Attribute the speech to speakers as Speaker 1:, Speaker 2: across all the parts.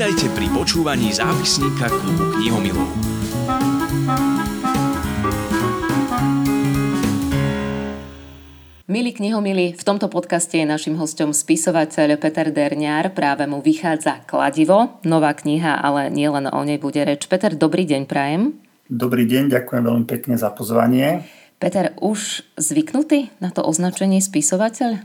Speaker 1: Vítajte pri počúvaní zápisníka klubu knihomilov.
Speaker 2: Milí knihomili, v tomto podcaste je našim hostom spisovateľ Peter Derniár. Práve mu vychádza Kladivo, nová kniha, ale nielen o nej bude reč. Peter, dobrý deň, prajem.
Speaker 3: Dobrý deň, ďakujem veľmi pekne za pozvanie.
Speaker 2: Peter, už zvyknutý na to označenie spisovateľ?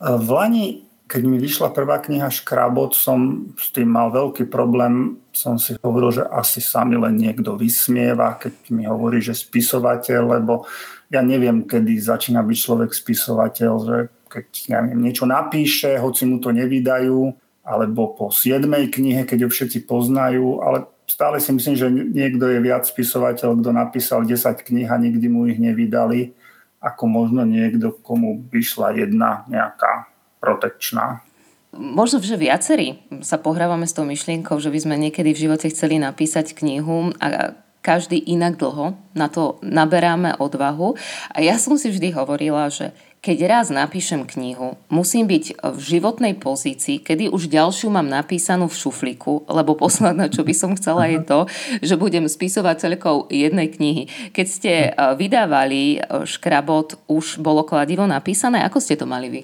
Speaker 3: V Lani keď mi vyšla prvá kniha Škrabot, som s tým mal veľký problém. Som si hovoril, že asi sa mi len niekto vysmieva, keď mi hovorí, že spisovateľ, lebo ja neviem, kedy začína byť človek spisovateľ, že keď ja neviem, niečo napíše, hoci mu to nevydajú, alebo po siedmej knihe, keď ho všetci poznajú, ale stále si myslím, že niekto je viac spisovateľ, kto napísal 10 kníh a nikdy mu ich nevydali, ako možno niekto, komu vyšla jedna nejaká protekčná.
Speaker 2: Možno, že viacerí sa pohrávame s tou myšlienkou, že by sme niekedy v živote chceli napísať knihu a každý inak dlho na to naberáme odvahu. A ja som si vždy hovorila, že keď raz napíšem knihu, musím byť v životnej pozícii, kedy už ďalšiu mám napísanú v šuflíku, lebo posledné, čo by som chcela, je to, že budem spisovateľkou jednej knihy. Keď ste eh, vydávali eh, Škrabot, už bolo kladivo napísané? Ako ste to mali vy?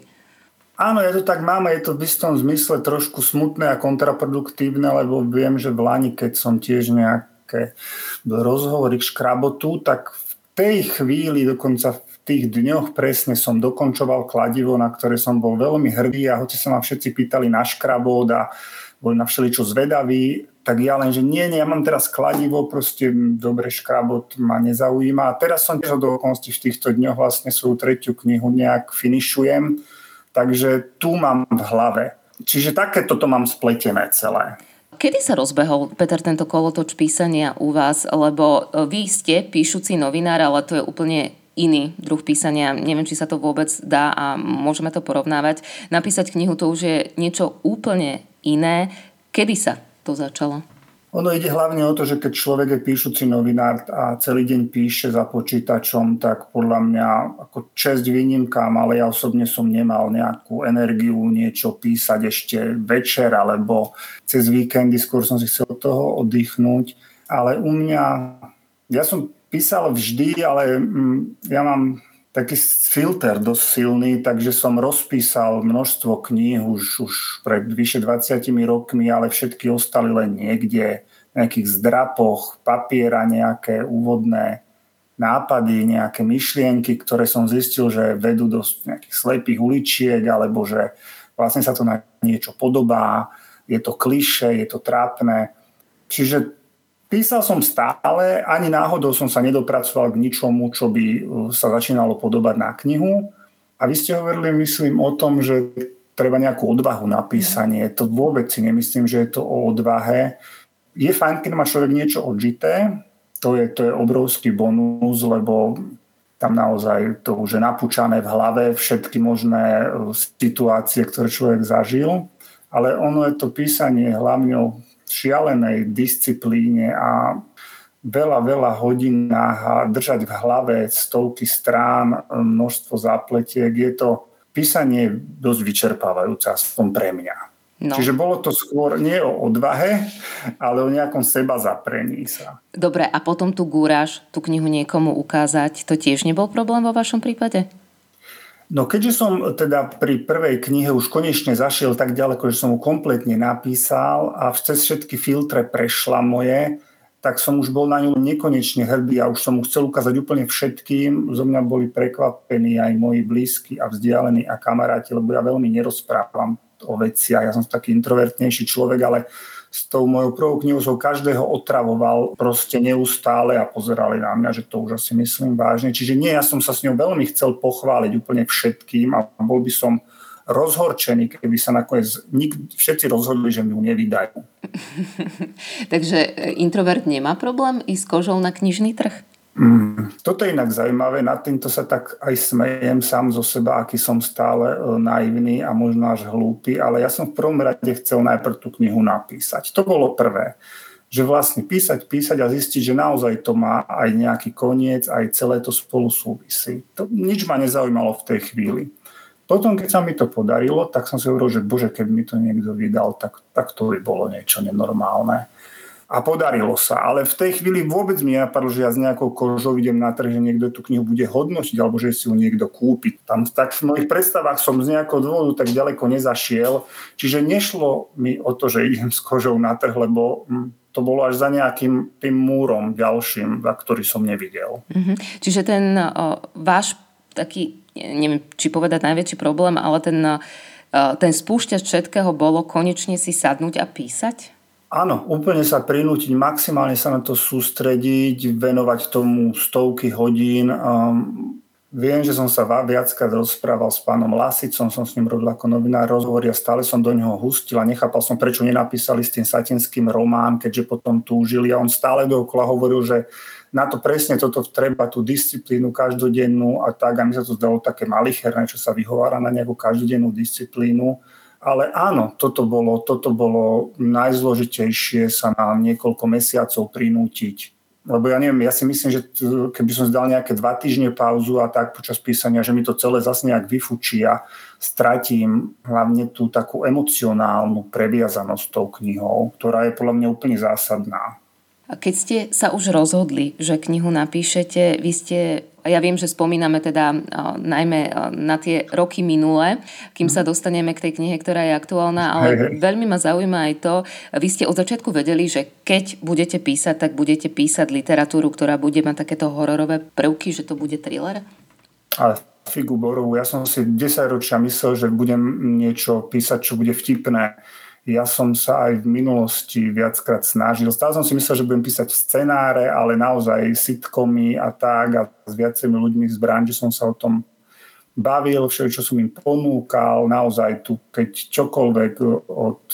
Speaker 3: Áno, ja to tak mám je to v istom zmysle trošku smutné a kontraproduktívne, lebo viem, že v Lani, keď som tiež nejaké rozhovory k škrabotu, tak v tej chvíli, dokonca v tých dňoch presne som dokončoval kladivo, na ktoré som bol veľmi hrdý a hoci sa ma všetci pýtali na škrabot a boli na všeličo zvedaví, tak ja len, že nie, nie, ja mám teraz kladivo, proste dobre škrabot ma nezaujíma. A teraz som tiež do v týchto dňoch vlastne svoju tretiu knihu nejak finišujem Takže tu mám v hlave. Čiže takéto to mám spletené celé.
Speaker 2: Kedy sa rozbehol, Peter, tento kolotoč písania u vás? Lebo e, vy ste píšuci novinár, ale to je úplne iný druh písania. Neviem, či sa to vôbec dá a môžeme to porovnávať. Napísať knihu to už je niečo úplne iné. Kedy sa to začalo?
Speaker 3: Ono ide hlavne o to, že keď človek je píšuci novinár a celý deň píše za počítačom, tak podľa mňa ako čest výnimkám, ale ja osobne som nemal nejakú energiu niečo písať ešte večer alebo cez víkendy, skôr som si chcel toho oddychnúť. Ale u mňa, ja som písal vždy, ale mm, ja mám taký filter dosť silný, takže som rozpísal množstvo kníh už, už pred vyše 20 rokmi, ale všetky ostali len niekde v nejakých zdrapoch papiera, nejaké úvodné nápady, nejaké myšlienky, ktoré som zistil, že vedú do nejakých slepých uličiek, alebo že vlastne sa to na niečo podobá, je to kliše, je to trápne. Čiže Písal som stále, ani náhodou som sa nedopracoval k ničomu, čo by uh, sa začínalo podobať na knihu. A vy ste hovorili, myslím, o tom, že treba nejakú odvahu na písanie. To vôbec si nemyslím, že je to o odvahe. Je fajn, keď má človek niečo odžité, to je, to je obrovský bonus, lebo tam naozaj to už je napúčané v hlave, všetky možné uh, situácie, ktoré človek zažil. Ale ono je to písanie hlavne o šialenej disciplíne a veľa, veľa hodinách a držať v hlave stovky strán, množstvo zápletiek. Je to písanie dosť vyčerpávajúce, aspoň pre mňa. No. Čiže bolo to skôr nie o odvahe, ale o nejakom seba zaprení sa.
Speaker 2: Dobre, a potom tu gúraš, tú knihu niekomu ukázať, to tiež nebol problém vo vašom prípade?
Speaker 3: No keďže som teda pri prvej knihe už konečne zašiel tak ďaleko, že som ju kompletne napísal a cez všetky filtre prešla moje, tak som už bol na ňu nekonečne hrdý a už som mu chcel ukázať úplne všetkým. Zo mňa boli prekvapení aj moji blízki a vzdialení a kamaráti, lebo ja veľmi nerozprávam o veciach. Ja som taký introvertnejší človek, ale s tou mojou prvou knihou som každého otravoval proste neustále a pozerali na mňa, že to už asi myslím vážne. Čiže nie, ja som sa s ňou veľmi chcel pochváliť úplne všetkým a bol by som rozhorčený, keby sa nakoniec nik, všetci rozhodli, že mi ju nevydajú.
Speaker 2: Takže introvert nemá problém ísť kožou na knižný trh?
Speaker 3: Mm, toto je inak zaujímavé, nad týmto sa tak aj smejem sám zo seba, aký som stále e, naivný a možno až hlúpy, ale ja som v prvom rade chcel najprv tú knihu napísať. To bolo prvé. že vlastne písať, písať a zistiť, že naozaj to má aj nejaký koniec, aj celé to spolu súvisí. To, nič ma nezaujímalo v tej chvíli. Potom, keď sa mi to podarilo, tak som si hovoril, že bože, keby mi to niekto vydal, tak, tak to by bolo niečo nenormálne a podarilo sa. Ale v tej chvíli vôbec mi napadlo, že ja s nejakou kožou idem na trh, že niekto tú knihu bude hodnotiť alebo že si ju niekto kúpi. Tam tak v mojich predstavách som z nejakého dôvodu tak ďaleko nezašiel. Čiže nešlo mi o to, že idem s kožou na trh, lebo hm, to bolo až za nejakým tým múrom ďalším, ktorý som nevidel.
Speaker 2: Mm-hmm. Čiže ten o, váš taký, neviem, či povedať najväčší problém, ale ten, o, ten spúšťač všetkého bolo konečne si sadnúť a písať?
Speaker 3: Áno, úplne sa prinútiť, maximálne sa na to sústrediť, venovať tomu stovky hodín. Viem, že som sa viackrát rozprával s pánom Lasicom, som s ním robil ako novinár rozhovory a stále som do neho hustil a nechápal som, prečo nenapísali s tým satinským román, keďže potom túžili. A on stále dookola hovoril, že na to presne toto treba, tú disciplínu každodennú a tak. A mi sa to zdalo také malicherné, čo sa vyhovára na nejakú každodennú disciplínu ale áno, toto bolo, toto bolo najzložitejšie sa na niekoľko mesiacov prinútiť. Lebo ja neviem, ja si myslím, že keby som zdal nejaké dva týždne pauzu a tak počas písania, že mi to celé zase nejak vyfučí a stratím hlavne tú takú emocionálnu previazanosť tou knihou, ktorá je podľa mňa úplne zásadná.
Speaker 2: Keď ste sa už rozhodli, že knihu napíšete, vy ste ja viem, že spomíname teda uh, najmä uh, na tie roky minulé, kým sa dostaneme k tej knihe, ktorá je aktuálna, ale hej, hej. veľmi ma zaujíma aj to, vy ste od začiatku vedeli, že keď budete písať, tak budete písať literatúru, ktorá bude mať takéto hororové prvky, že to bude thriller?
Speaker 3: Ale figu borovú, ja som si 10 ročia myslel, že budem niečo písať, čo bude vtipné ja som sa aj v minulosti viackrát snažil. Stále som si myslel, že budem písať scenáre, ale naozaj sitcomy a tak a s viacerými ľuďmi z branže som sa o tom bavil, všetko, čo som im ponúkal, naozaj tu, keď čokoľvek od,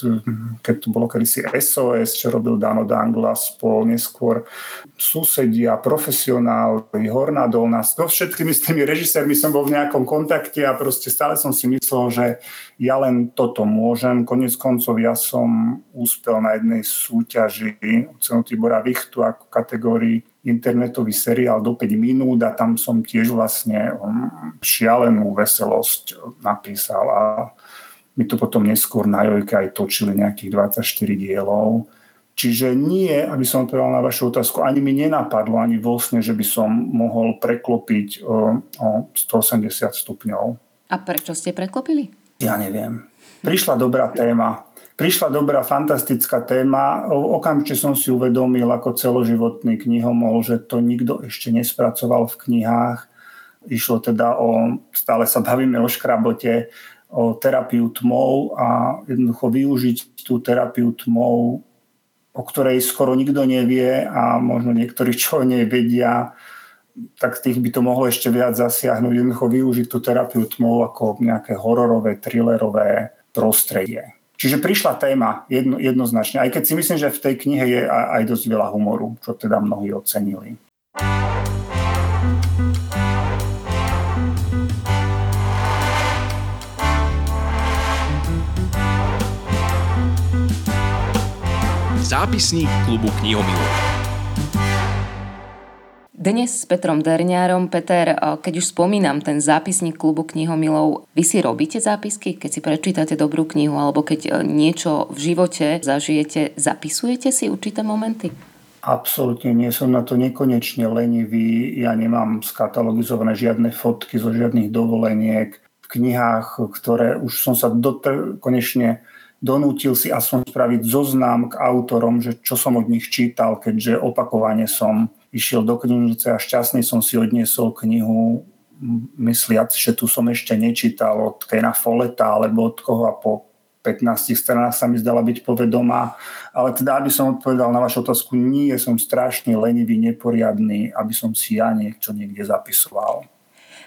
Speaker 3: keď tu bolo kedysi SOS, čo robil Dano Danglas, po neskôr susedia, profesionáli, Horná Dolná, so všetkými s tými režisérmi som bol v nejakom kontakte a proste stále som si myslel, že ja len toto môžem. Konec koncov ja som úspel na jednej súťaži cenu Tibora Vichtu ako kategórii internetový seriál do 5 minút a tam som tiež vlastne um, šialenú veselosť napísal a my to potom neskôr na Jojke aj točili nejakých 24 dielov. Čiže nie, aby som odpovedal na vašu otázku, ani mi nenapadlo, ani vlastne, že by som mohol preklopiť o, o 180 stupňov.
Speaker 2: A prečo ste preklopili?
Speaker 3: Ja neviem. Prišla dobrá téma prišla dobrá, fantastická téma. Okamžite som si uvedomil ako celoživotný knihomol, že to nikto ešte nespracoval v knihách. Išlo teda o, stále sa bavíme o škrabote, o terapiu tmou a jednoducho využiť tú terapiu tmou, o ktorej skoro nikto nevie a možno niektorí čo nevedia, tak tých by to mohlo ešte viac zasiahnuť. Jednoducho využiť tú terapiu tmou ako nejaké hororové, thrillerové prostredie. Čiže prišla téma jedno, jednoznačne, aj keď si myslím, že v tej knihe je aj dosť veľa humoru, čo teda mnohí ocenili.
Speaker 1: Zápisník klubu knihomilov.
Speaker 2: Dnes s Petrom Derňárom. Peter, keď už spomínam ten zápisník klubu knihomilov, vy si robíte zápisky, keď si prečítate dobrú knihu, alebo keď e, niečo v živote zažijete, zapisujete si určité momenty?
Speaker 3: Absolútne nie som na to nekonečne lenivý. Ja nemám skatalogizované žiadne fotky zo žiadnych dovoleniek v knihách, ktoré už som sa dotr- konečne donútil si aspoň spraviť zoznam k autorom, že čo som od nich čítal, keďže opakovane som išiel do knižnice a šťastný som si odniesol knihu mysliac, že tu som ešte nečítal od Kena Folleta alebo od koho a po 15 stranách sa mi zdala byť povedomá. Ale teda, aby som odpovedal na vašu otázku, nie som strašne lenivý, neporiadný, aby som si ja niečo niekde zapisoval.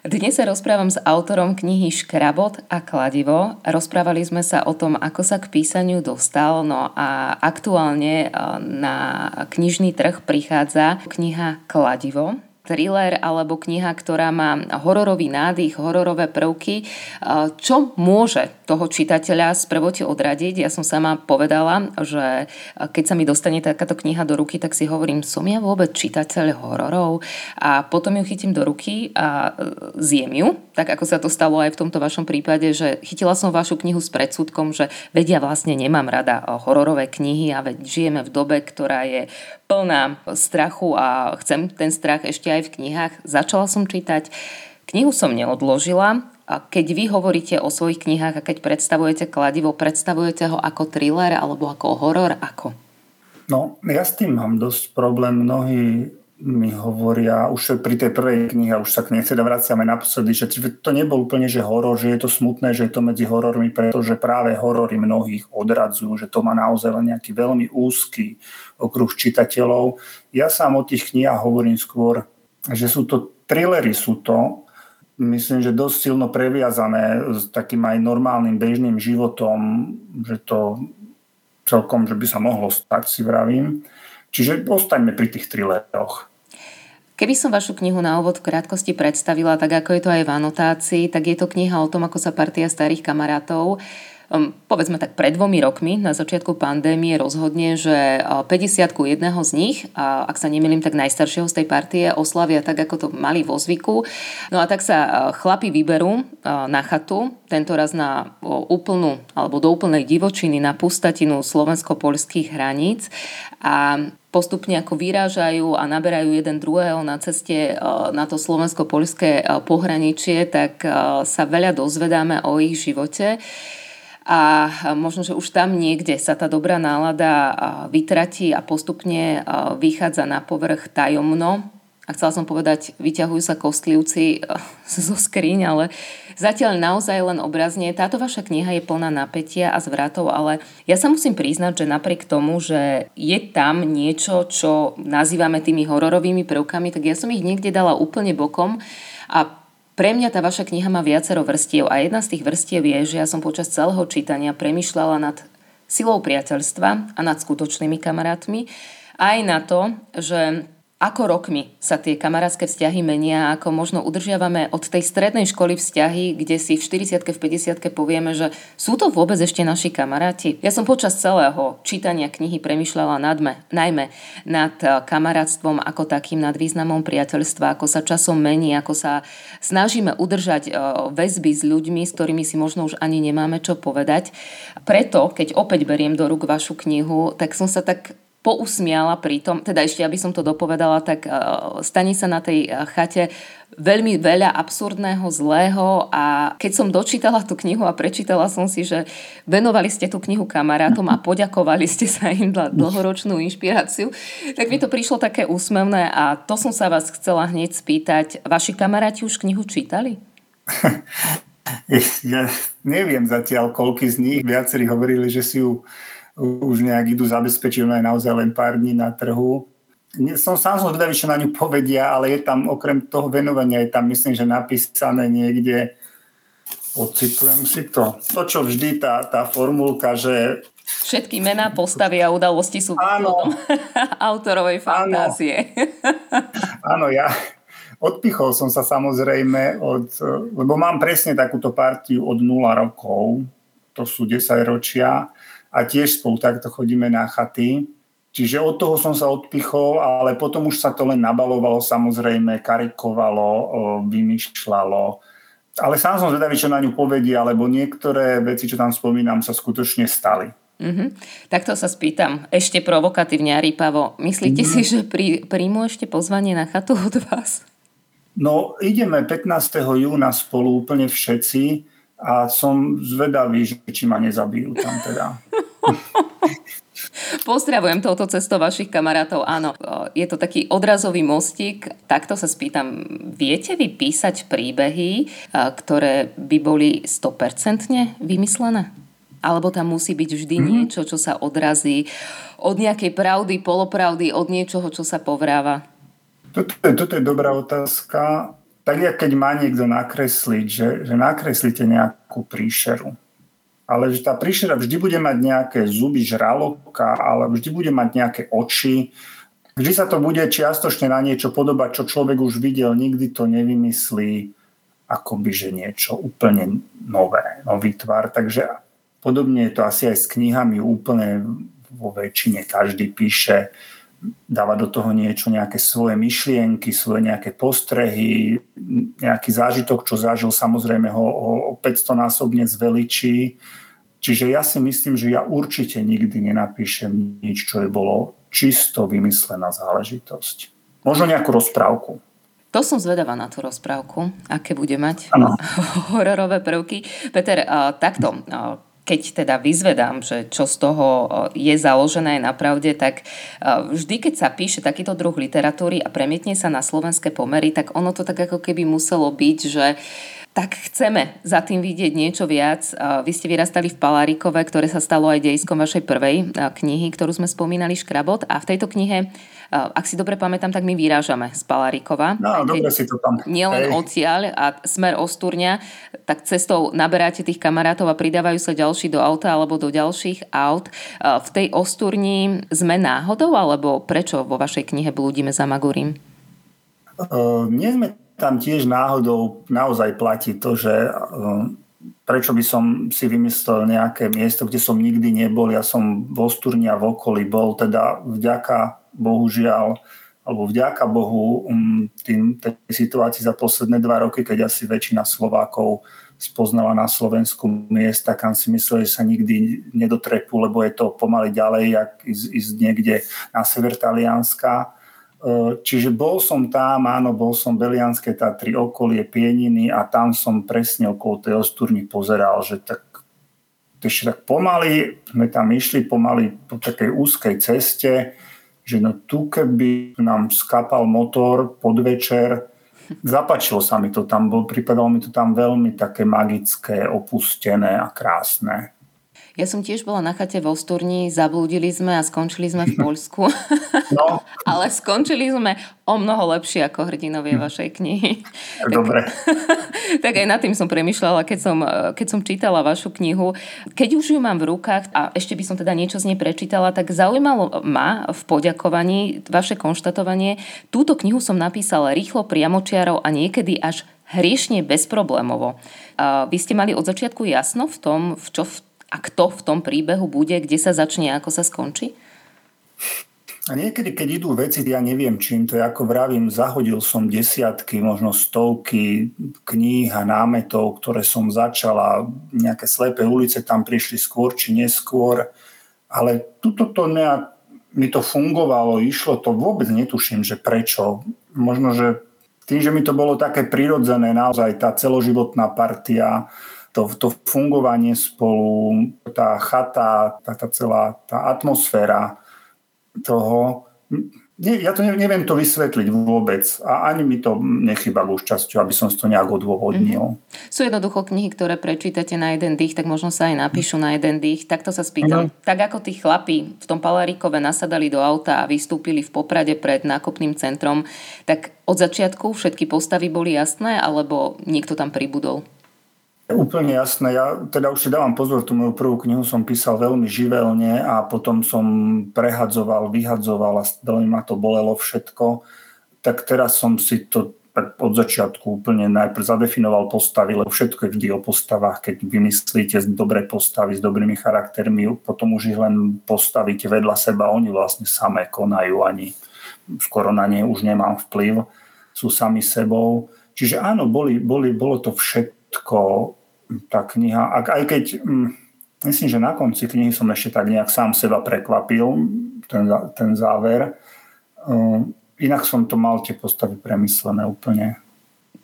Speaker 2: Dnes sa rozprávam s autorom knihy Škrabot a kladivo. Rozprávali sme sa o tom, ako sa k písaniu dostal, no a aktuálne e, na knižný trh prichádza kniha Kladivo. Thriller alebo kniha, ktorá má hororový nádych, hororové prvky, čo môže toho čitateľa z prvote odradiť? Ja som sama povedala, že keď sa mi dostane takáto kniha do ruky, tak si hovorím, som ja vôbec čitateľ hororov? A potom ju chytím do ruky a zjem ju, tak ako sa to stalo aj v tomto vašom prípade, že chytila som vašu knihu s predsudkom, že vedia vlastne nemám rada hororové knihy a žijeme v dobe, ktorá je plná strachu a chcem ten strach ešte aj v knihách. Začala som čítať, knihu som neodložila a keď vy hovoríte o svojich knihách a keď predstavujete kladivo, predstavujete ho ako thriller alebo ako horor, ako?
Speaker 3: No, ja s tým mám dosť problém. Mnohí mi hovoria, už pri tej prvej knihe, už sa k nej teda vraciame naposledy, že to nebol úplne, že horor, že je to smutné, že je to medzi horormi, pretože práve horory mnohých odradzujú, že to má naozaj len nejaký veľmi úzky okruh čitateľov. Ja sám o tých knihách hovorím skôr, že sú to trillery, sú to, myslím, že dosť silno previazané s takým aj normálnym bežným životom, že to celkom, že by sa mohlo stať, si vravím. Čiže ostaňme pri tých trilleroch.
Speaker 2: Keby som vašu knihu na úvod v krátkosti predstavila, tak ako je to aj v anotácii, tak je to kniha o tom, ako sa partia starých kamarátov povedzme tak pred dvomi rokmi, na začiatku pandémie, rozhodne, že 50 jedného z nich, a ak sa nemýlim, tak najstaršieho z tej partie, oslavia tak, ako to mali vo zvyku. No a tak sa chlapi vyberú na chatu, tento raz na úplnú alebo do úplnej divočiny na pustatinu slovensko-polských hraníc a postupne ako vyrážajú a naberajú jeden druhého na ceste na to slovensko-polské pohraničie, tak sa veľa dozvedáme o ich živote a možno, že už tam niekde sa tá dobrá nálada vytratí a postupne vychádza na povrch tajomno a chcela som povedať, vyťahujú sa kostlivci eh, zo skriň, ale zatiaľ naozaj len obrazne. Táto vaša kniha je plná napätia a zvratov, ale ja sa musím priznať, že napriek tomu, že je tam niečo, čo nazývame tými hororovými prvkami, tak ja som ich niekde dala úplne bokom a pre mňa tá vaša kniha má viacero vrstiev a jedna z tých vrstiev je, že ja som počas celého čítania premyšľala nad silou priateľstva a nad skutočnými kamarátmi, aj na to, že ako rokmi sa tie kamarátske vzťahy menia, ako možno udržiavame od tej strednej školy vzťahy, kde si v 40 v 50 povieme, že sú to vôbec ešte naši kamaráti. Ja som počas celého čítania knihy premyšľala nadme, najmä nad eh, kamarátstvom ako takým, nad významom priateľstva, ako sa časom mení, ako sa snažíme udržať eh, väzby s ľuďmi, s ktorými si možno už ani nemáme čo povedať. Preto, keď opäť beriem do rúk vašu knihu, tak som sa tak pousmiala pri tom, teda ešte aby som to dopovedala, tak uh, stane sa na tej uh, chate veľmi veľa absurdného, zlého a keď som dočítala tú knihu a prečítala som si, že venovali ste tú knihu kamarátom a poďakovali ste sa im za dlhoročnú inšpiráciu, tak mi to prišlo také úsmevné a to som sa vás chcela hneď spýtať. Vaši kamaráti už knihu čítali?
Speaker 3: Ja neviem zatiaľ, koľky z nich. Viacerí hovorili, že si ju už nejak idú zabezpečiť, ona je naozaj len pár dní na trhu. Som sám som zvedavý, čo na ňu povedia, ale je tam okrem toho venovania, je tam myslím, že napísané niekde, ocitujem si to, to čo vždy tá, tá formulka, že
Speaker 2: Všetky mená, postavy a udalosti sú áno, autorovej fantázie.
Speaker 3: Áno, ja odpichol som sa samozrejme od, lebo mám presne takúto partiu od 0 rokov, to sú 10 ročia a tiež spolu takto chodíme na chaty. Čiže od toho som sa odpichol, ale potom už sa to len nabalovalo, samozrejme, karikovalo, vymýšľalo. Ale sám som zvedavý, čo na ňu povedia, lebo niektoré veci, čo tam spomínam, sa skutočne stali.
Speaker 2: Mm-hmm. Takto sa spýtam, ešte provokatívne a rýpavo. Myslíte mm-hmm. si, že prí, príjmu ešte pozvanie na chatu od vás?
Speaker 3: No, ideme 15. júna spolu úplne všetci a som zvedavý, že či ma nezabijú tam teda.
Speaker 2: Pozdravujem touto cestou vašich kamarátov. Áno, je to taký odrazový mostík. Takto sa spýtam, viete vy písať príbehy, ktoré by boli 100% vymyslené? Alebo tam musí byť vždy mm. niečo, čo sa odrazí od nejakej pravdy, polopravdy, od niečoho, čo sa povráva?
Speaker 3: Toto je, toto je dobrá otázka tak jak keď má niekto nakresliť, že, že nakreslíte nejakú príšeru, ale že tá príšera vždy bude mať nejaké zuby žraloka, ale vždy bude mať nejaké oči Vždy sa to bude čiastočne na niečo podobať, čo človek už videl, nikdy to nevymyslí akoby, že niečo úplne nové, nový tvar. Takže podobne je to asi aj s knihami úplne vo väčšine. Každý píše, dáva do toho niečo, nejaké svoje myšlienky, svoje nejaké postrehy, nejaký zážitok, čo zažil, samozrejme ho o 500 násobne zveličí. Čiže ja si myslím, že ja určite nikdy nenapíšem nič, čo je bolo čisto vymyslená záležitosť. Možno nejakú rozprávku.
Speaker 2: To som zvedavá na tú rozprávku, aké bude mať ano. hororové prvky. Peter, takto, keď teda vyzvedám, že čo z toho je založené na pravde, tak vždy, keď sa píše takýto druh literatúry a premietne sa na slovenské pomery, tak ono to tak ako keby muselo byť, že tak chceme za tým vidieť niečo viac. Vy ste vyrastali v Palárikove, ktoré sa stalo aj dejskom vašej prvej knihy, ktorú sme spomínali, Škrabot. A v tejto knihe, ak si dobre pamätám, tak my vyrážame z Palárikova.
Speaker 3: No, dobre si to tam.
Speaker 2: Nielen odtiaľ a smer Ostúrňa, tak cestou naberáte tých kamarátov a pridávajú sa ďalší do auta alebo do ďalších aut. V tej Ostúrni sme náhodou, alebo prečo vo vašej knihe Blúdime za Magurím?
Speaker 3: Uh, nie sme tam tiež náhodou naozaj platí to, že eh, prečo by som si vymyslel nejaké miesto, kde som nikdy nebol. Ja som v Osturni a v okolí bol, teda vďaka bohužiaľ, alebo vďaka Bohu um, tým, tej situácii za posledné dva roky, keď asi väčšina Slovákov spoznala na Slovensku miesta, kam si mysleli, že sa nikdy nedotrepú, lebo je to pomaly ďalej, jak ísť, ísť niekde na sever Talianska E, čiže bol som tam, áno, bol som Belianské Tatry, okolie Pieniny a tam som presne okolo tej ostúrny pozeral, že tak ešte tak pomaly sme tam išli pomaly po takej úzkej ceste, že no tu keby nám skapal motor podvečer, zapačilo sa mi to tam, bol, pripadalo mi to tam veľmi také magické, opustené a krásne.
Speaker 2: Ja som tiež bola na chate vo Sturni, zablúdili sme a skončili sme v Poľsku. No. Ale skončili sme o mnoho lepšie ako hrdinovie hm. vašej knihy.
Speaker 3: Dobre.
Speaker 2: Tak, tak aj nad tým som premyšľala, keď som, keď som čítala vašu knihu. Keď už ju mám v rukách a ešte by som teda niečo z nej prečítala, tak zaujímalo ma v poďakovaní vaše konštatovanie. Túto knihu som napísala rýchlo, priamočiarov a niekedy až hriešne bezproblémovo. Vy ste mali od začiatku jasno v tom, v čo v a kto v tom príbehu bude, kde sa začne a ako sa skončí?
Speaker 3: A niekedy, keď idú veci, ja neviem čím to je, ako vravím, zahodil som desiatky, možno stovky kníh a námetov, ktoré som začala, nejaké slepé ulice tam prišli skôr či neskôr, ale tuto to nejak, mi to fungovalo, išlo to, vôbec netuším, že prečo. Možno, že tým, že mi to bolo také prirodzené, naozaj tá celoživotná partia, to, to fungovanie spolu, tá chata, tá, tá celá tá atmosféra toho, nie, ja to neviem to vysvetliť vôbec a ani mi to nechyba už časťou, aby som to nejak odôvodnil.
Speaker 2: Mm-hmm. Sú jednoducho knihy, ktoré prečítate na jeden dých, tak možno sa aj napíšu na jeden dých. Takto sa spýtam. Mm-hmm. Tak ako tí chlapi v tom Palaríkove nasadali do auta a vystúpili v Poprade pred nákupným centrom, tak od začiatku všetky postavy boli jasné, alebo niekto tam pribudol?
Speaker 3: Úplne jasné. Ja teda už si dávam pozor, tú moju prvú knihu som písal veľmi živelne a potom som prehadzoval, vyhadzoval a veľmi ma to bolelo všetko. Tak teraz som si to od začiatku úplne najprv zadefinoval postavy, lebo všetko je vždy o postavách. Keď vymyslíte dobré postavy s dobrými charaktermi, potom už ich len postavíte vedľa seba, oni vlastne samé konajú, ani skoro na ne už nemám vplyv, sú sami sebou. Čiže áno, boli, boli, bolo to všetko tá kniha, ak, aj keď hm, myslím, že na konci knihy som ešte tak nejak sám seba prekvapil, ten, ten záver. Uh, inak som to mal tie postavy premyslené úplne.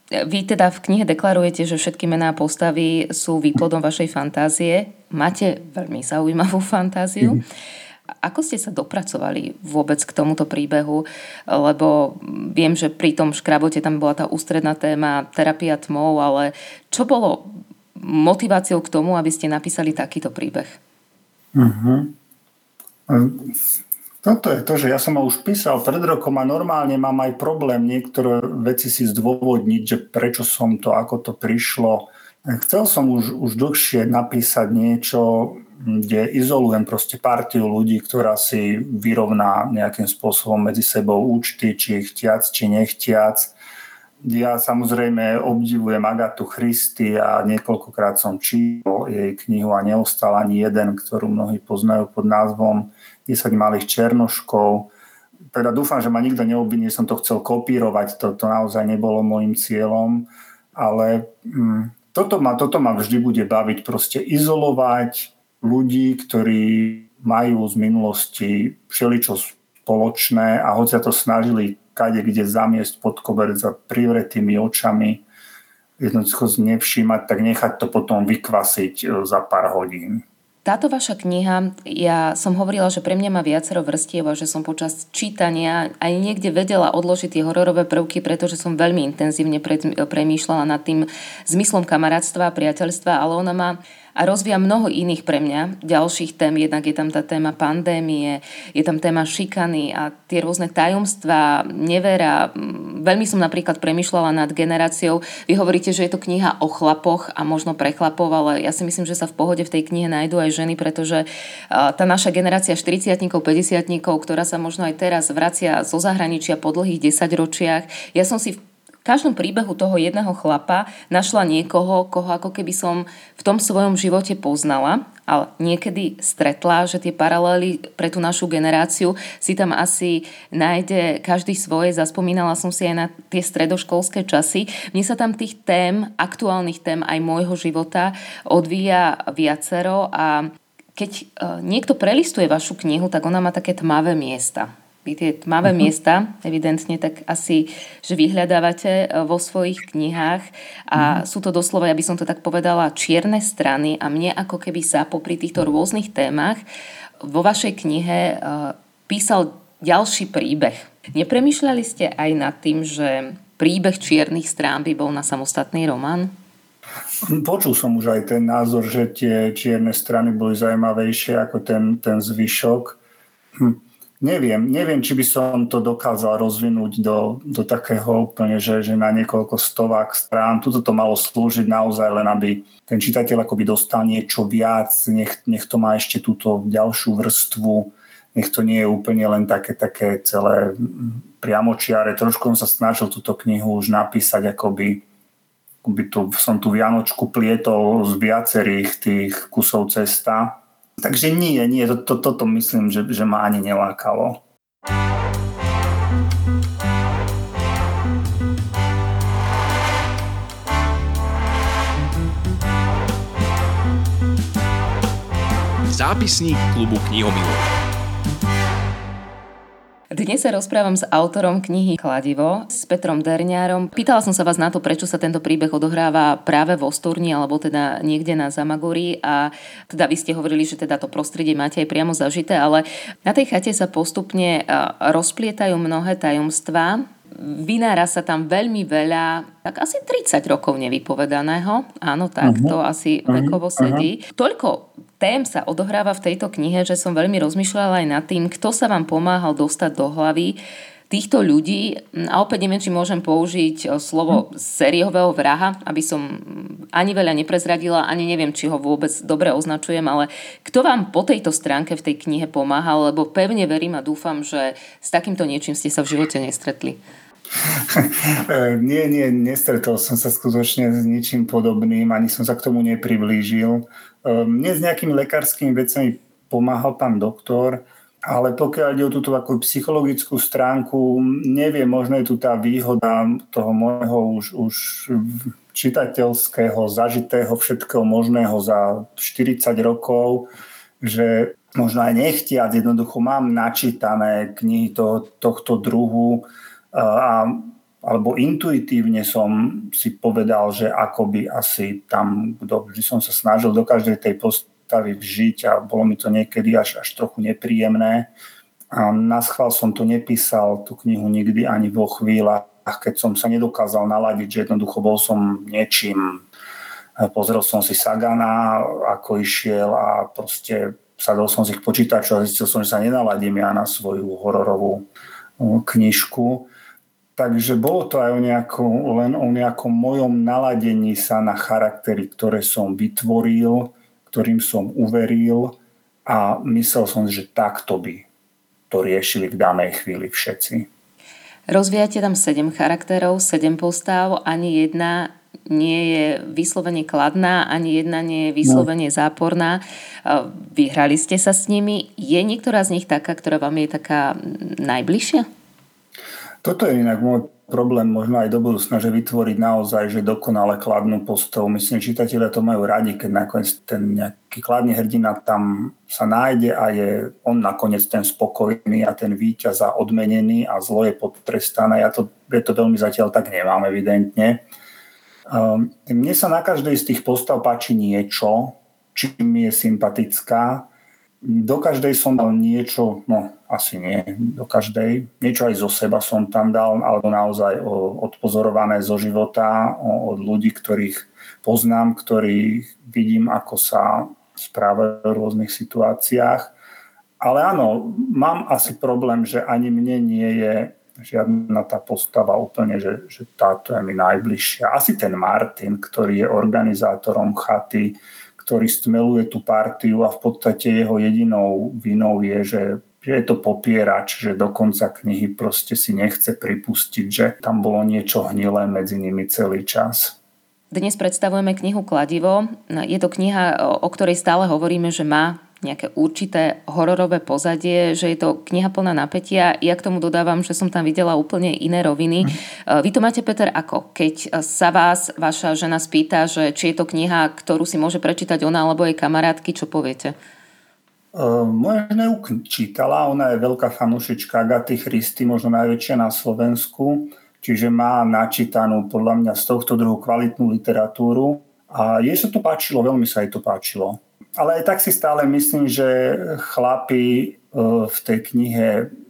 Speaker 2: Vy teda v knihe deklarujete, že všetky mená postavy sú výplodom vašej fantázie. Máte veľmi zaujímavú fantáziu. Mm-hmm. Ako ste sa dopracovali vôbec k tomuto príbehu? Lebo viem, že pri tom škrabote tam bola tá ústredná téma terapia tmou, ale čo bolo motiváciou k tomu, aby ste napísali takýto príbeh?
Speaker 3: Uh-huh. Toto je to, že ja som ho už písal pred rokom a normálne mám aj problém niektoré veci si zdôvodniť, že prečo som to, ako to prišlo. Chcel som už, už dlhšie napísať niečo, kde izolujem proste partiu ľudí, ktorá si vyrovná nejakým spôsobom medzi sebou účty, či chtiac, či nechtiac. Ja samozrejme obdivujem Agatu Christy a niekoľkokrát som čítal jej knihu a neostal ani jeden, ktorú mnohí poznajú pod názvom 10 malých černoškov. Teda dúfam, že ma nikto neobviní, som to chcel kopírovať, to, to naozaj nebolo môjim cieľom, ale hm, toto ma, toto ma vždy bude baviť, proste izolovať ľudí, ktorí majú z minulosti všeličo spoločné a hoď sa to snažili kade kde zamiesť pod koberec za privretými očami, jednoducho nevšímať, tak nechať to potom vykvasiť e, za pár hodín.
Speaker 2: Táto vaša kniha, ja som hovorila, že pre mňa má viacero vrstiev a že som počas čítania aj niekde vedela odložiť tie hororové prvky, pretože som veľmi intenzívne premýšľala nad tým zmyslom kamarátstva a priateľstva, ale ona má a rozvíja mnoho iných pre mňa ďalších tém. Jednak je tam tá téma pandémie, je tam téma šikany a tie rôzne tajomstvá, nevera. Veľmi som napríklad premyšľala nad generáciou. Vy hovoríte, že je to kniha o chlapoch a možno pre chlapov, ale ja si myslím, že sa v pohode v tej knihe nájdú aj ženy, pretože tá naša generácia 40 50 ktorá sa možno aj teraz vracia zo zahraničia po dlhých 10 ročiach. Ja som si v každom príbehu toho jedného chlapa našla niekoho, koho ako keby som v tom svojom živote poznala, ale niekedy stretla, že tie paralely pre tú našu generáciu si tam asi nájde každý svoje. Zaspomínala som si aj na tie stredoškolské časy. Mne sa tam tých tém, aktuálnych tém aj môjho života odvíja viacero a keď e, niekto prelistuje vašu knihu, tak ona má také tmavé miesta vy tie tmavé uh-huh. miesta, evidentne, tak asi, že vyhľadávate e, vo svojich knihách a uh-huh. sú to doslova, ja by som to tak povedala, čierne strany a mne ako keby sa popri týchto rôznych témach vo vašej knihe uh, písal ďalší príbeh. Nepremýšľali ste aj nad tým, že príbeh čiernych strán by bol na samostatný román?
Speaker 3: Počul som už aj ten názor, že tie čierne strany boli zaujímavejšie ako ten, ten zvyšok. Neviem, neviem, či by som to dokázal rozvinúť do, do takého úplne, že, že na niekoľko stovák strán. Tuto to malo slúžiť naozaj len, aby ten čitateľ akoby dostal niečo viac, nech, nech to má ešte túto ďalšiu vrstvu, nech to nie je úplne len také, také celé priamočiare. Trošku som sa snažil túto knihu už napísať, akoby, akoby tu, som tu Vianočku plietol z viacerých tých kusov cesta Takže nie, nie, to, to, toto myslím, že, že ma ani nelákalo.
Speaker 1: Zápisník klubu knihomilov.
Speaker 2: Dnes sa rozprávam s autorom knihy Kladivo, s Petrom Derňárom. Pýtala som sa vás na to, prečo sa tento príbeh odohráva práve vo Sturni, alebo teda niekde na Zamagori a teda vy ste hovorili, že teda to prostredie máte aj priamo zažité, ale na tej chate sa postupne rozplietajú mnohé tajomstvá, vynára sa tam veľmi veľa, tak asi 30 rokov nevypovedaného. Áno, tak uh-huh. to asi uh-huh. vekovo sedí. Uh-huh. Toľko tém sa odohráva v tejto knihe, že som veľmi rozmýšľala aj nad tým, kto sa vám pomáhal dostať do hlavy týchto ľudí. A opäť neviem, či môžem použiť e, slovo sériového vraha, aby som ani veľa neprezradila, ani neviem, či ho vôbec dobre označujem, ale kto vám po tejto stránke v tej knihe pomáhal, lebo pevne verím a dúfam, že s takýmto niečím ste sa v živote nestretli.
Speaker 3: nie, nie, nestretol som sa skutočne s ničím podobným, ani som sa k tomu nepriblížil. Ehm, mne s nejakými lekárskými vecami pomáhal pán doktor, ale pokiaľ ide o túto ako psychologickú stránku, neviem, možno je tu tá výhoda toho môjho už, už čitateľského, zažitého všetkého možného za 40 rokov, že možno aj nechtiac, jednoducho mám načítané knihy toho, tohto druhu a alebo intuitívne som si povedal, že akoby asi tam, vždy som sa snažil do každej tej postavy vžiť a bolo mi to niekedy až, až trochu nepríjemné. A na schvál som to nepísal, tú knihu nikdy ani vo chvíľach, keď som sa nedokázal naladiť, že jednoducho bol som niečím. Pozrel som si Sagana, ako išiel a proste sadol som si k počítaču a zistil som, že sa nenaladím ja na svoju hororovú knižku Takže bolo to aj o nejakom, len o nejakom mojom naladení sa na charaktery, ktoré som vytvoril ktorým som uveril a myslel som, že takto by to riešili v danej chvíli všetci.
Speaker 2: Rozvíjate tam sedem charakterov, sedem postav, ani jedna nie je vyslovene kladná, ani jedna nie je vyslovene no. záporná. Vyhrali ste sa s nimi. Je niektorá z nich taká, ktorá vám je taká najbližšia?
Speaker 3: Toto je inak môj problém možno aj do budúcna, že vytvoriť naozaj že dokonale kladnú postavu. Myslím, čitatelia to majú radi, keď nakoniec ten nejaký kladný hrdina tam sa nájde a je on nakoniec ten spokojný a ten víťaz a odmenený a zlo je potrestané. Ja to, ja to veľmi zatiaľ tak nemám evidentne. Um, mne sa na každej z tých postav páči niečo, čím je sympatická do každej som dal niečo, no asi nie, do každej, niečo aj zo seba som tam dal, alebo naozaj odpozorované zo života, od ľudí, ktorých poznám, ktorých vidím, ako sa správajú v rôznych situáciách. Ale áno, mám asi problém, že ani mne nie je žiadna tá postava úplne, že, že táto je mi najbližšia. Asi ten Martin, ktorý je organizátorom chaty, ktorý stmeluje tú partiu a v podstate jeho jedinou vinou je, že že je to popierač, že do konca knihy proste si nechce pripustiť, že tam bolo niečo hnilé medzi nimi celý čas.
Speaker 2: Dnes predstavujeme knihu Kladivo. Je to kniha, o ktorej stále hovoríme, že má nejaké určité hororové pozadie, že je to kniha plná napätia. Ja k tomu dodávam, že som tam videla úplne iné roviny. Mm. Vy to máte, Peter, ako? Keď sa vás vaša žena spýta, že či je to kniha, ktorú si môže prečítať ona alebo jej kamarátky, čo poviete?
Speaker 3: Uh, moja žena ju čítala, ona je veľká fanúšička Agaty Christy, možno najväčšia na Slovensku, čiže má načítanú podľa mňa z tohto druhu kvalitnú literatúru a jej sa to páčilo, veľmi sa jej to páčilo ale aj tak si stále myslím, že chlapi e, v tej knihe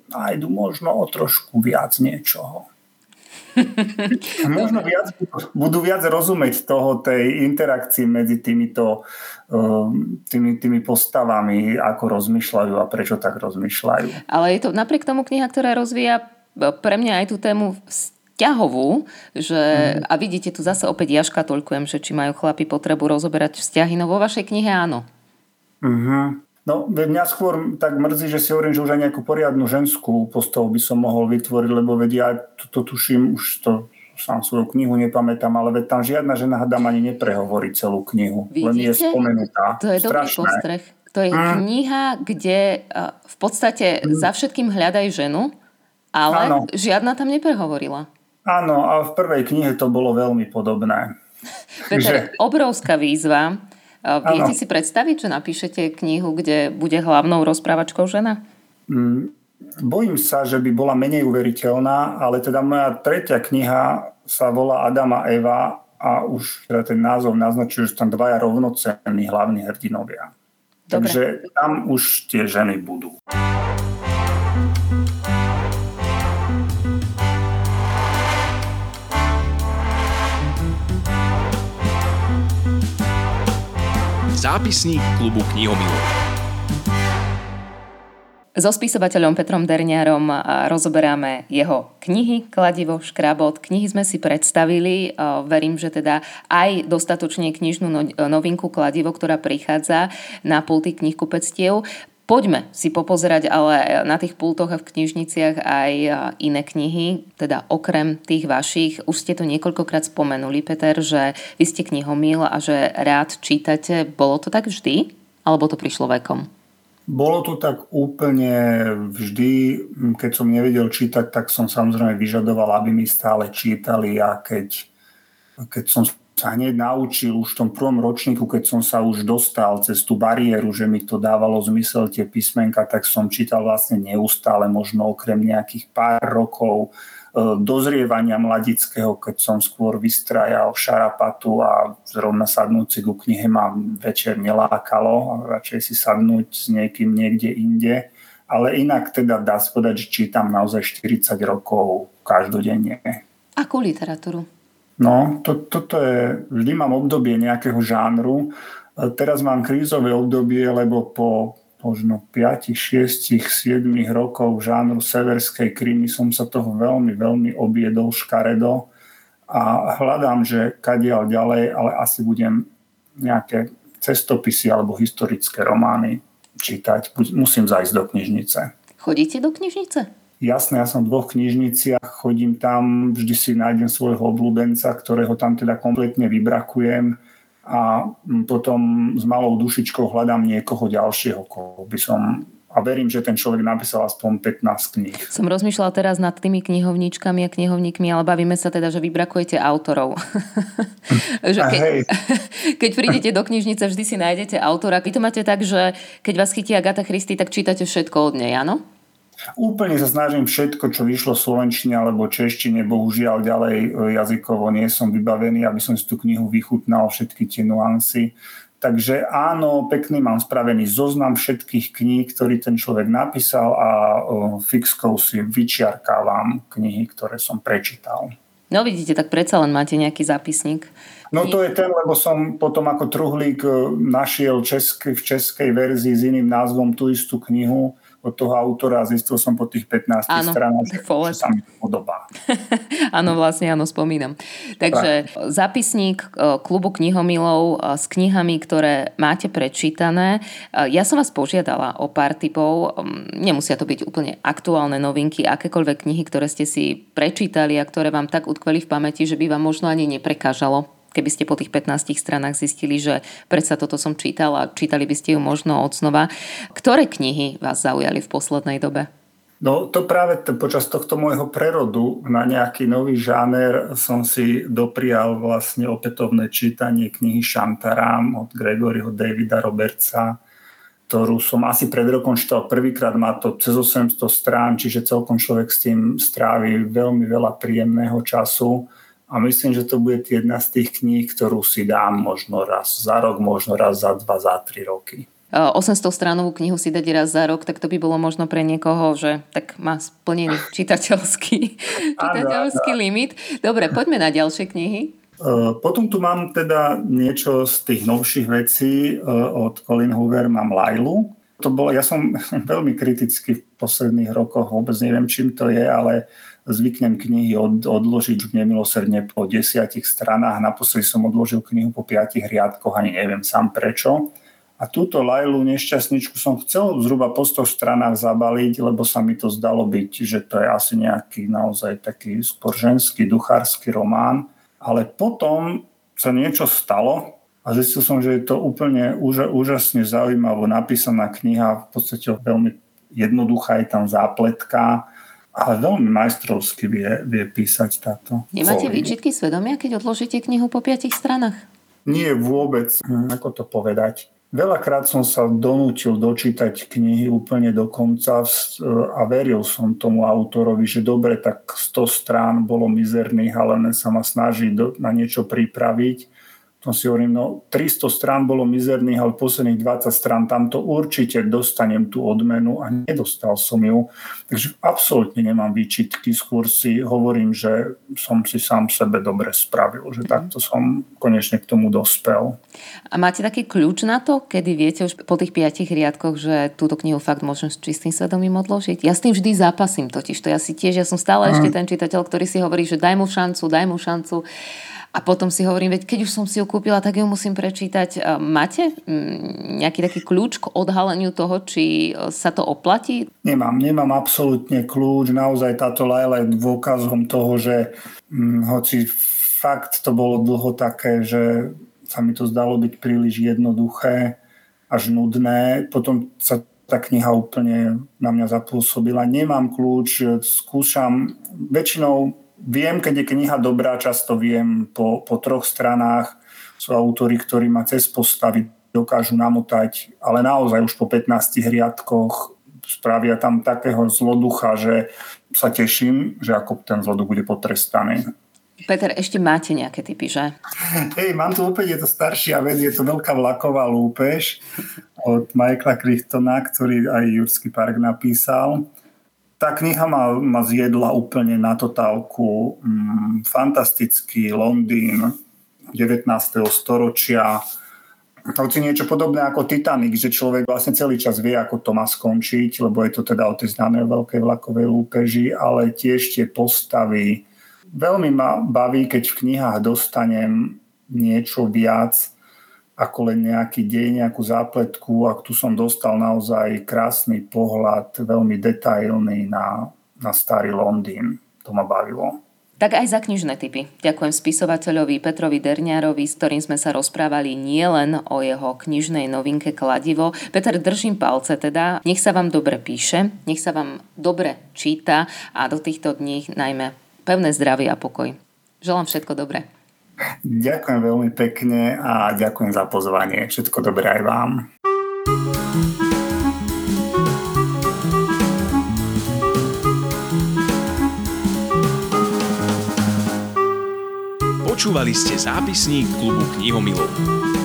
Speaker 3: nájdu možno o trošku viac niečoho. Možno viac, budú viac rozumieť toho, tej interakcii medzi týmito e, tými, tými postavami, ako rozmýšľajú a prečo tak rozmýšľajú.
Speaker 2: Ale je to napriek tomu kniha, ktorá rozvíja e, pre mňa aj tú tému vzťahovú, že, mm. a vidíte tu zase opäť Jaška toľkujem, že či majú chlapi potrebu rozoberať vzťahy, no vo vašej knihe áno.
Speaker 3: Uh-huh. No, mňa skôr tak mrzí, že si hovorím, že už aj nejakú poriadnu ženskú postavu by som mohol vytvoriť, lebo vedia, ja to, to tuším, už to sám svoju knihu nepamätám, ale veď tam žiadna žena hadam ani neprehovorí celú knihu.
Speaker 2: Vidíte? Len je spomenutá. To je Strašné. dobrý postreh. To je mm. kniha, kde v podstate mm. za všetkým hľadaj ženu, ale Áno. žiadna tam neprehovorila.
Speaker 3: Áno, a v prvej knihe to bolo veľmi podobné.
Speaker 2: Peter, že... obrovská výzva Viete ano. si predstaviť, že napíšete knihu, kde bude hlavnou rozprávačkou žena?
Speaker 3: Mm, bojím sa, že by bola menej uveriteľná, ale teda moja tretia kniha sa volá Adama Eva a už teda ten názov naznačuje, že tam dvaja rovnocenní hlavní hrdinovia. Dobre. Takže tam už tie ženy budú.
Speaker 1: Zápisník klubu knihomilov.
Speaker 2: So spisovateľom Petrom Derniarom rozoberáme jeho knihy Kladivo, Škrabot. Knihy sme si predstavili. Verím, že teda aj dostatočne knižnú no, novinku Kladivo, ktorá prichádza na pulty knihkupectiev. Poďme si popozerať ale na tých pultoch a v knižniciach aj iné knihy, teda okrem tých vašich. Už ste to niekoľkokrát spomenuli, Peter, že vy ste knihomil a že rád čítate. Bolo to tak vždy? Alebo to prišlo vekom?
Speaker 3: Bolo to tak úplne vždy. Keď som nevedel čítať, tak som samozrejme vyžadoval, aby mi stále čítali a keď, keď som sa hneď naučil už v tom prvom ročníku, keď som sa už dostal cez tú bariéru, že mi to dávalo zmysel tie písmenka, tak som čítal vlastne neustále, možno okrem nejakých pár rokov e, dozrievania mladického, keď som skôr vystrajal šarapatu a zrovna sadnúci ku knihe ma večer nelákalo, radšej si sadnúť s niekým niekde inde. Ale inak teda dá sa povedať, že čítam naozaj 40 rokov každodenne.
Speaker 2: Akú literatúru?
Speaker 3: No, to, toto je, vždy mám obdobie nejakého žánru. Teraz mám krízové obdobie, lebo po možno 5, 6, 7 rokov žánru severskej krímy som sa toho veľmi, veľmi objedol škaredo a hľadám, že kadiaľ ďalej, ale asi budem nejaké cestopisy alebo historické romány čítať, musím zajsť do knižnice.
Speaker 2: Chodíte do knižnice?
Speaker 3: Jasné, ja som v dvoch knižniciach, chodím tam, vždy si nájdem svojho obľúbenca, ktorého tam teda kompletne vybrakujem a potom s malou dušičkou hľadám niekoho ďalšieho, koho by som a verím, že ten človek napísal aspoň 15 kníh.
Speaker 2: Som rozmýšľala teraz nad tými knihovničkami a knihovníkmi, ale bavíme sa teda, že vybrakujete autorov. že keď, keď prídete do knižnice, vždy si nájdete autora. Vy to máte tak, že keď vás chytí Agatha Christie, tak čítate všetko od nej, áno?
Speaker 3: Úplne sa snažím všetko, čo vyšlo v slovenčine alebo češtine, bohužiaľ ďalej e, jazykovo nie som vybavený, aby som si tú knihu vychutnal, všetky tie nuancy. Takže áno, pekný mám spravený zoznam všetkých kníh, ktorý ten človek napísal a fixkou si vyčiarkávam knihy, ktoré som prečítal.
Speaker 2: No vidíte, tak predsa len máte nejaký zápisník.
Speaker 3: No to je ten, lebo som potom ako truhlík e, našiel česky, v českej verzii s iným názvom tú istú knihu od toho autora a zistil som po tých 15 áno, stranách, že, že sa mi to podobá.
Speaker 2: áno, vlastne áno, spomínam. Takže tak. zápisník e, klubu knihomilov e, s knihami, ktoré máte prečítané. E, ja som vás požiadala o pár typov, nemusia to byť úplne aktuálne novinky, akékoľvek knihy, ktoré ste si prečítali a ktoré vám tak utkveli v pamäti, že by vám možno ani neprekážalo keby ste po tých 15 stranách zistili, že predsa toto som čítala čítali by ste ju možno od znova. Ktoré knihy vás zaujali v poslednej dobe?
Speaker 3: No to práve t- počas tohto môjho prerodu na nejaký nový žáner som si doprial vlastne opätovné čítanie knihy Šantarám od Gregoryho Davida Robertsa, ktorú som asi pred rokom čítal prvýkrát, má to cez 800 strán, čiže celkom človek s tým strávi veľmi veľa príjemného času a myslím, že to bude jedna z tých kníh, ktorú si dám možno raz za rok, možno raz za dva, za tri roky.
Speaker 2: 800 stranovú knihu si dať raz za rok, tak to by bolo možno pre niekoho, že tak má splnený čitateľský, čitateľský limit. Dobre, poďme na ďalšie knihy.
Speaker 3: Potom tu mám teda niečo z tých novších vecí od Colin Hoover, mám Lailu. To bolo, ja som veľmi kritický v posledných rokoch, vôbec neviem, čím to je, ale zvyknem knihy od, odložiť nemilosrdne po desiatich stranách. Naposledy som odložil knihu po piatich riadkoch, ani neviem sám prečo. A túto Lailu nešťastničku som chcel zhruba po 100 stranách zabaliť, lebo sa mi to zdalo byť, že to je asi nejaký naozaj taký skôr ženský, duchársky román. Ale potom sa niečo stalo a zistil som, že je to úplne úža, úžasne zaujímavo napísaná kniha, v podstate veľmi jednoduchá, je tam zápletka, ale veľmi majstrovsky vie, vie písať táto.
Speaker 2: Nemáte výčitky svedomia, keď odložíte knihu po piatich stranách?
Speaker 3: Nie vôbec, hm, ako to povedať. Veľakrát som sa donútil dočítať knihy úplne do konca a veril som tomu autorovi, že dobre, tak 100 strán bolo mizerných, ale len sa ma snaží na niečo pripraviť som si hovorím, no 300 strán bolo mizerných, ale posledných 20 strán tamto určite dostanem tú odmenu a nedostal som ju. Takže absolútne nemám výčitky, skôr si hovorím, že som si sám sebe dobre spravil, že mm. takto som konečne k tomu dospel.
Speaker 2: A máte taký kľúč na to, kedy viete už po tých piatich riadkoch, že túto knihu fakt môžem s čistým svedomím odložiť? Ja s tým vždy zápasím totiž, to ja si tiež, ja som stále mm. ešte ten čitateľ, ktorý si hovorí, že daj mu šancu, daj mu šancu a potom si hovorím, veď keď už som si ju kúpila, tak ju musím prečítať. Máte mm, nejaký taký kľúč k odhaleniu toho, či e, sa to oplatí?
Speaker 3: Nemám, nemám absolútne kľúč. Naozaj táto Laila je dôkazom toho, že hm, hoci fakt to bolo dlho také, že sa mi to zdalo byť príliš jednoduché, až nudné. Potom sa tá kniha úplne na mňa zapôsobila. Nemám kľúč, skúšam, väčšinou viem, keď je kniha dobrá, často viem po, po troch stranách. Sú autory, ktorí ma cez postavy dokážu namotať, ale naozaj už po 15 riadkoch spravia tam takého zloducha, že sa teším, že ako ten zloduch bude potrestaný.
Speaker 2: Peter, ešte máte nejaké typy, že?
Speaker 3: Hej, mám tu opäť, je to staršia vec, je to veľká vlaková lúpež od Michaela Crichtona, ktorý aj Jurský park napísal tá kniha ma, ma zjedla úplne na totálku. Mm, fantastický Londýn 19. storočia. Hoci niečo podobné ako Titanic, že človek vlastne celý čas vie, ako to má skončiť, lebo je to teda o tej známej veľkej vlakovej lúpeži, ale tiež tie postavy. Veľmi ma baví, keď v knihách dostanem niečo viac, ako len nejaký dej, nejakú zápletku a tu som dostal naozaj krásny pohľad, veľmi detailný na, na starý Londýn. To ma bavilo.
Speaker 2: Tak aj za knižné typy. Ďakujem spisovateľovi Petrovi Derniarovi, s ktorým sme sa rozprávali nielen o jeho knižnej novinke Kladivo. Peter, držím palce teda. Nech sa vám dobre píše, nech sa vám dobre číta a do týchto dní najmä pevné zdravie a pokoj. Želám všetko dobré.
Speaker 3: Ďakujem veľmi pekne a ďakujem za pozvanie. Všetko dobré aj vám.
Speaker 1: Počúvali ste zápisník klubu knihomilov.